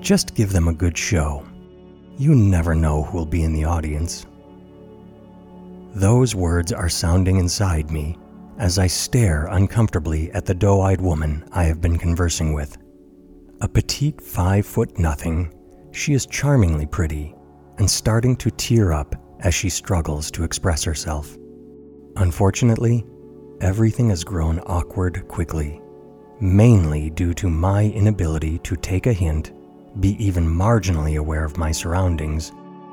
Just give them a good show. You never know who'll be in the audience. Those words are sounding inside me as I stare uncomfortably at the doe eyed woman I have been conversing with. A petite five foot nothing, she is charmingly pretty and starting to tear up as she struggles to express herself. Unfortunately, everything has grown awkward quickly, mainly due to my inability to take a hint, be even marginally aware of my surroundings,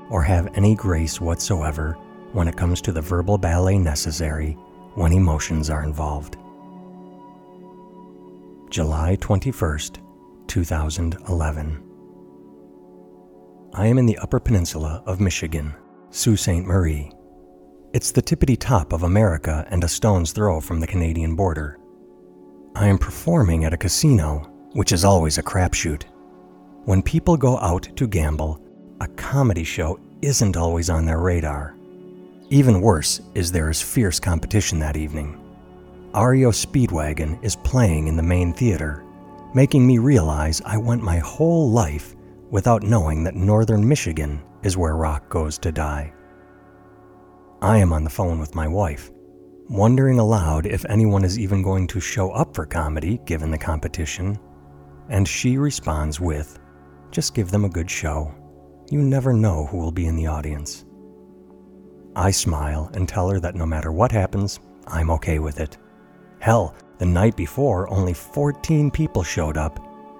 or have any grace whatsoever when it comes to the verbal ballet necessary when emotions are involved. July 21st, 2011. I am in the Upper Peninsula of Michigan, Sault Ste. Marie. It's the tippity top of America and a stone's throw from the Canadian border. I am performing at a casino, which is always a crapshoot. When people go out to gamble, a comedy show isn't always on their radar. Even worse is there is fierce competition that evening. REO Speedwagon is playing in the main theater, making me realize I went my whole life without knowing that northern Michigan is where rock goes to die. I am on the phone with my wife, wondering aloud if anyone is even going to show up for comedy given the competition, and she responds with, Just give them a good show. You never know who will be in the audience. I smile and tell her that no matter what happens, I'm okay with it. Hell, the night before, only 14 people showed up,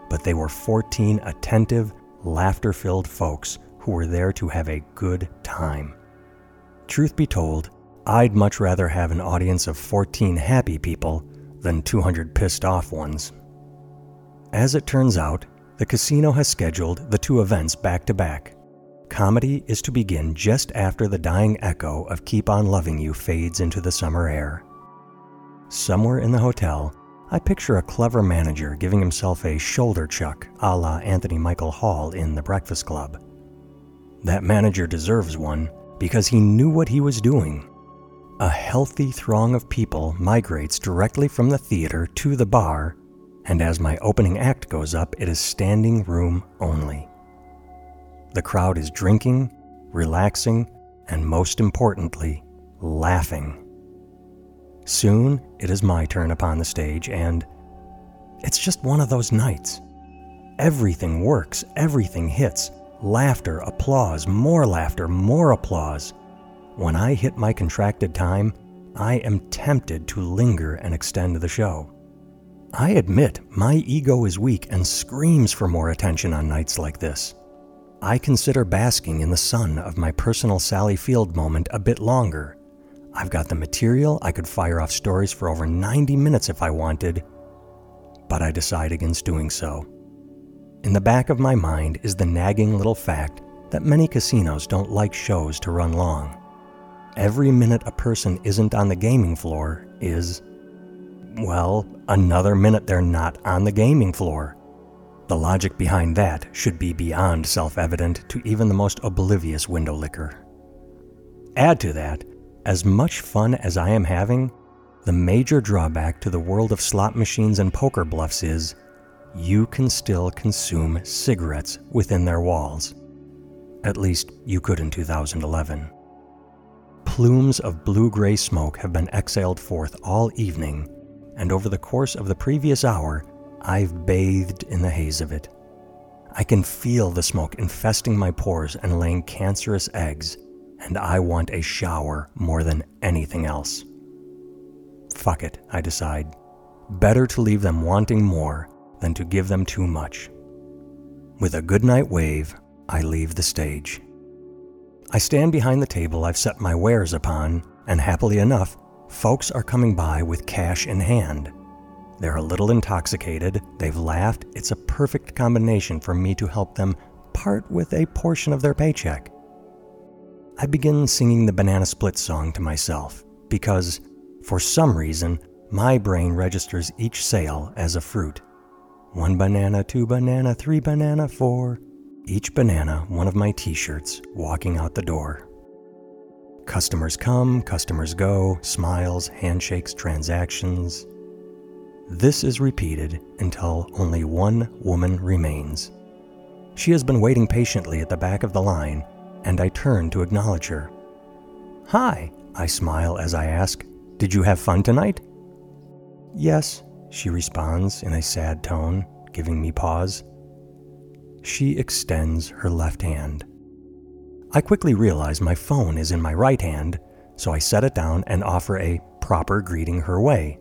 but they were 14 attentive, laughter filled folks who were there to have a good time. Truth be told, I'd much rather have an audience of 14 happy people than 200 pissed off ones. As it turns out, the casino has scheduled the two events back to back. Comedy is to begin just after the dying echo of Keep On Loving You fades into the summer air. Somewhere in the hotel, I picture a clever manager giving himself a shoulder chuck a la Anthony Michael Hall in The Breakfast Club. That manager deserves one because he knew what he was doing. A healthy throng of people migrates directly from the theater to the bar, and as my opening act goes up, it is standing room only. The crowd is drinking, relaxing, and most importantly, laughing. Soon it is my turn upon the stage, and it's just one of those nights. Everything works, everything hits. Laughter, applause, more laughter, more applause. When I hit my contracted time, I am tempted to linger and extend the show. I admit my ego is weak and screams for more attention on nights like this. I consider basking in the sun of my personal Sally Field moment a bit longer I've got the material, I could fire off stories for over 90 minutes if I wanted, but I decide against doing so. In the back of my mind is the nagging little fact that many casinos don't like shows to run long. Every minute a person isn't on the gaming floor is, well, another minute they're not on the gaming floor. The logic behind that should be beyond self evident to even the most oblivious window licker. Add to that as much fun as I am having, the major drawback to the world of slot machines and poker bluffs is you can still consume cigarettes within their walls. At least you could in 2011. Plumes of blue gray smoke have been exhaled forth all evening, and over the course of the previous hour, I've bathed in the haze of it. I can feel the smoke infesting my pores and laying cancerous eggs and I want a shower more than anything else. Fuck it, I decide. Better to leave them wanting more than to give them too much. With a goodnight wave, I leave the stage. I stand behind the table I've set my wares upon, and happily enough, folks are coming by with cash in hand. They're a little intoxicated, they've laughed, it's a perfect combination for me to help them part with a portion of their paycheck. I begin singing the Banana Split song to myself because, for some reason, my brain registers each sale as a fruit. One banana, two banana, three banana, four. Each banana, one of my t shirts, walking out the door. Customers come, customers go, smiles, handshakes, transactions. This is repeated until only one woman remains. She has been waiting patiently at the back of the line, and I turn to acknowledge her. Hi, I smile as I ask, Did you have fun tonight? Yes, she responds in a sad tone, giving me pause. She extends her left hand. I quickly realize my phone is in my right hand, so I set it down and offer a proper greeting her way.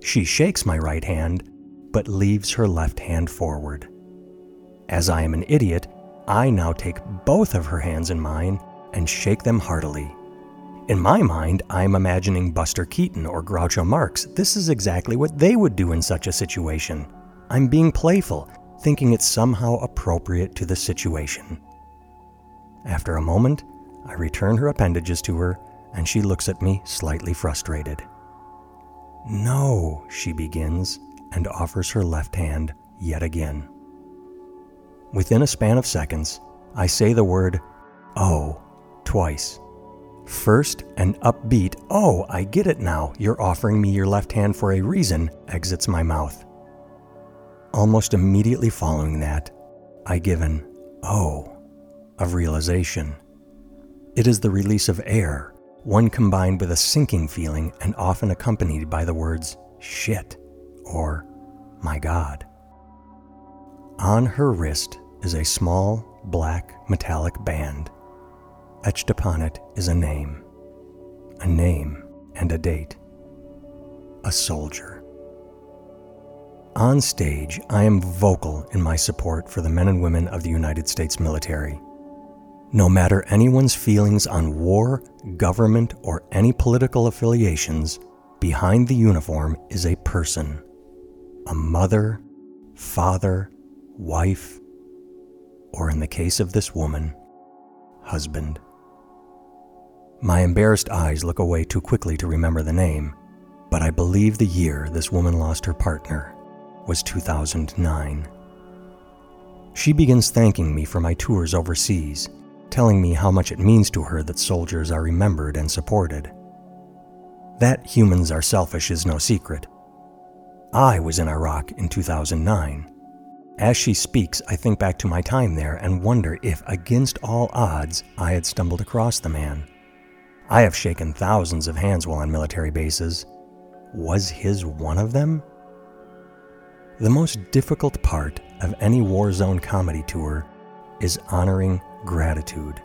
She shakes my right hand, but leaves her left hand forward. As I am an idiot, I now take both of her hands in mine and shake them heartily. In my mind, I am imagining Buster Keaton or Groucho Marx. This is exactly what they would do in such a situation. I'm being playful, thinking it's somehow appropriate to the situation. After a moment, I return her appendages to her, and she looks at me slightly frustrated. No, she begins, and offers her left hand yet again. Within a span of seconds, I say the word, oh, twice. First, an upbeat, oh, I get it now, you're offering me your left hand for a reason, exits my mouth. Almost immediately following that, I give an, oh, of realization. It is the release of air, one combined with a sinking feeling and often accompanied by the words, shit, or my God. On her wrist is a small, black, metallic band. Etched upon it is a name. A name and a date. A soldier. On stage, I am vocal in my support for the men and women of the United States military. No matter anyone's feelings on war, government, or any political affiliations, behind the uniform is a person a mother, father, wife, or in the case of this woman, husband. My embarrassed eyes look away too quickly to remember the name, but I believe the year this woman lost her partner was 2009. She begins thanking me for my tours overseas, telling me how much it means to her that soldiers are remembered and supported. That humans are selfish is no secret. I was in Iraq in 2009 as she speaks, I think back to my time there and wonder if, against all odds, I had stumbled across the man. I have shaken thousands of hands while on military bases. Was his one of them? The most difficult part of any war zone comedy tour is honoring gratitude.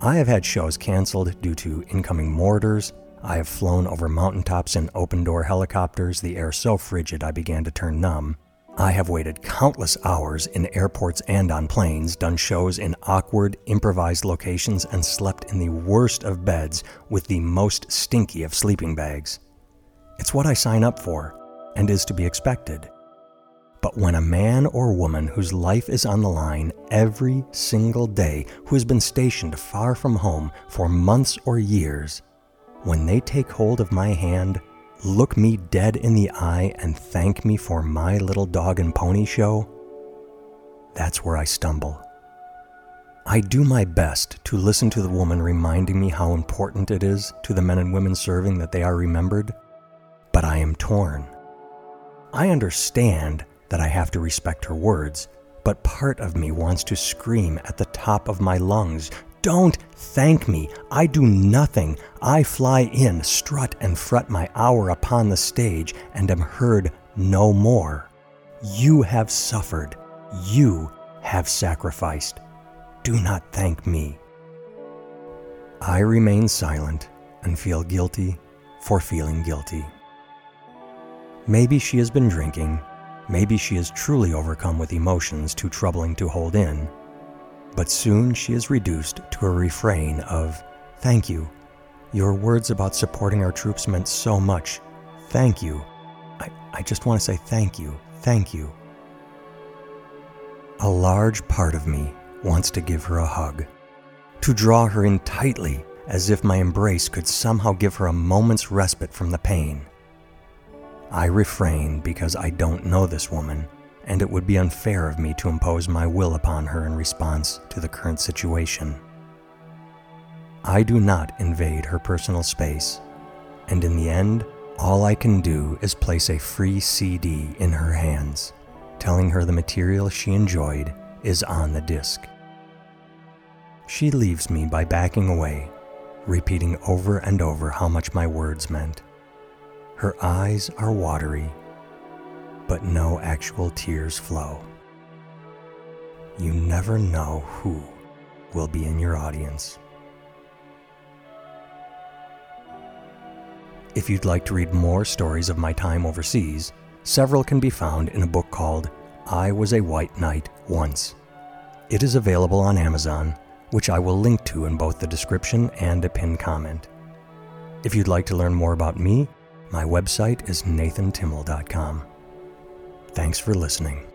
I have had shows canceled due to incoming mortars. I have flown over mountaintops in open door helicopters, the air so frigid I began to turn numb. I have waited countless hours in airports and on planes, done shows in awkward, improvised locations, and slept in the worst of beds with the most stinky of sleeping bags. It's what I sign up for, and is to be expected. But when a man or woman whose life is on the line every single day, who has been stationed far from home for months or years, when they take hold of my hand, look me dead in the eye and thank me for my little dog and pony show, that's where I stumble. I do my best to listen to the woman reminding me how important it is to the men and women serving that they are remembered, but I am torn. I understand that I have to respect her words, but part of me wants to scream at the top of my lungs don't thank me. I do nothing. I fly in, strut and fret my hour upon the stage, and am heard no more. You have suffered. You have sacrificed. Do not thank me. I remain silent and feel guilty for feeling guilty. Maybe she has been drinking. Maybe she is truly overcome with emotions too troubling to hold in but soon she is reduced to a refrain of, Thank you. Your words about supporting our troops meant so much. Thank you. I, I just want to say thank you. Thank you. A large part of me wants to give her a hug, to draw her in tightly as if my embrace could somehow give her a moment's respite from the pain. I refrain because I don't know this woman and it would be unfair of me to impose my will upon her in response to the current situation. I do not invade her personal space, and in the end, all I can do is place a free CD in her hands, telling her the material she enjoyed is on the disc. She leaves me by backing away, repeating over and over how much my words meant. Her eyes are watery, but no actual tears flow. You never know who will be in your audience. If you'd like to read more stories of my time overseas, several can be found in a book called I Was a White Knight Once. It is available on Amazon, which I will link to in both the description and a pinned comment. If you'd like to learn more about me, my website is nathantimmel.com. Thanks for listening.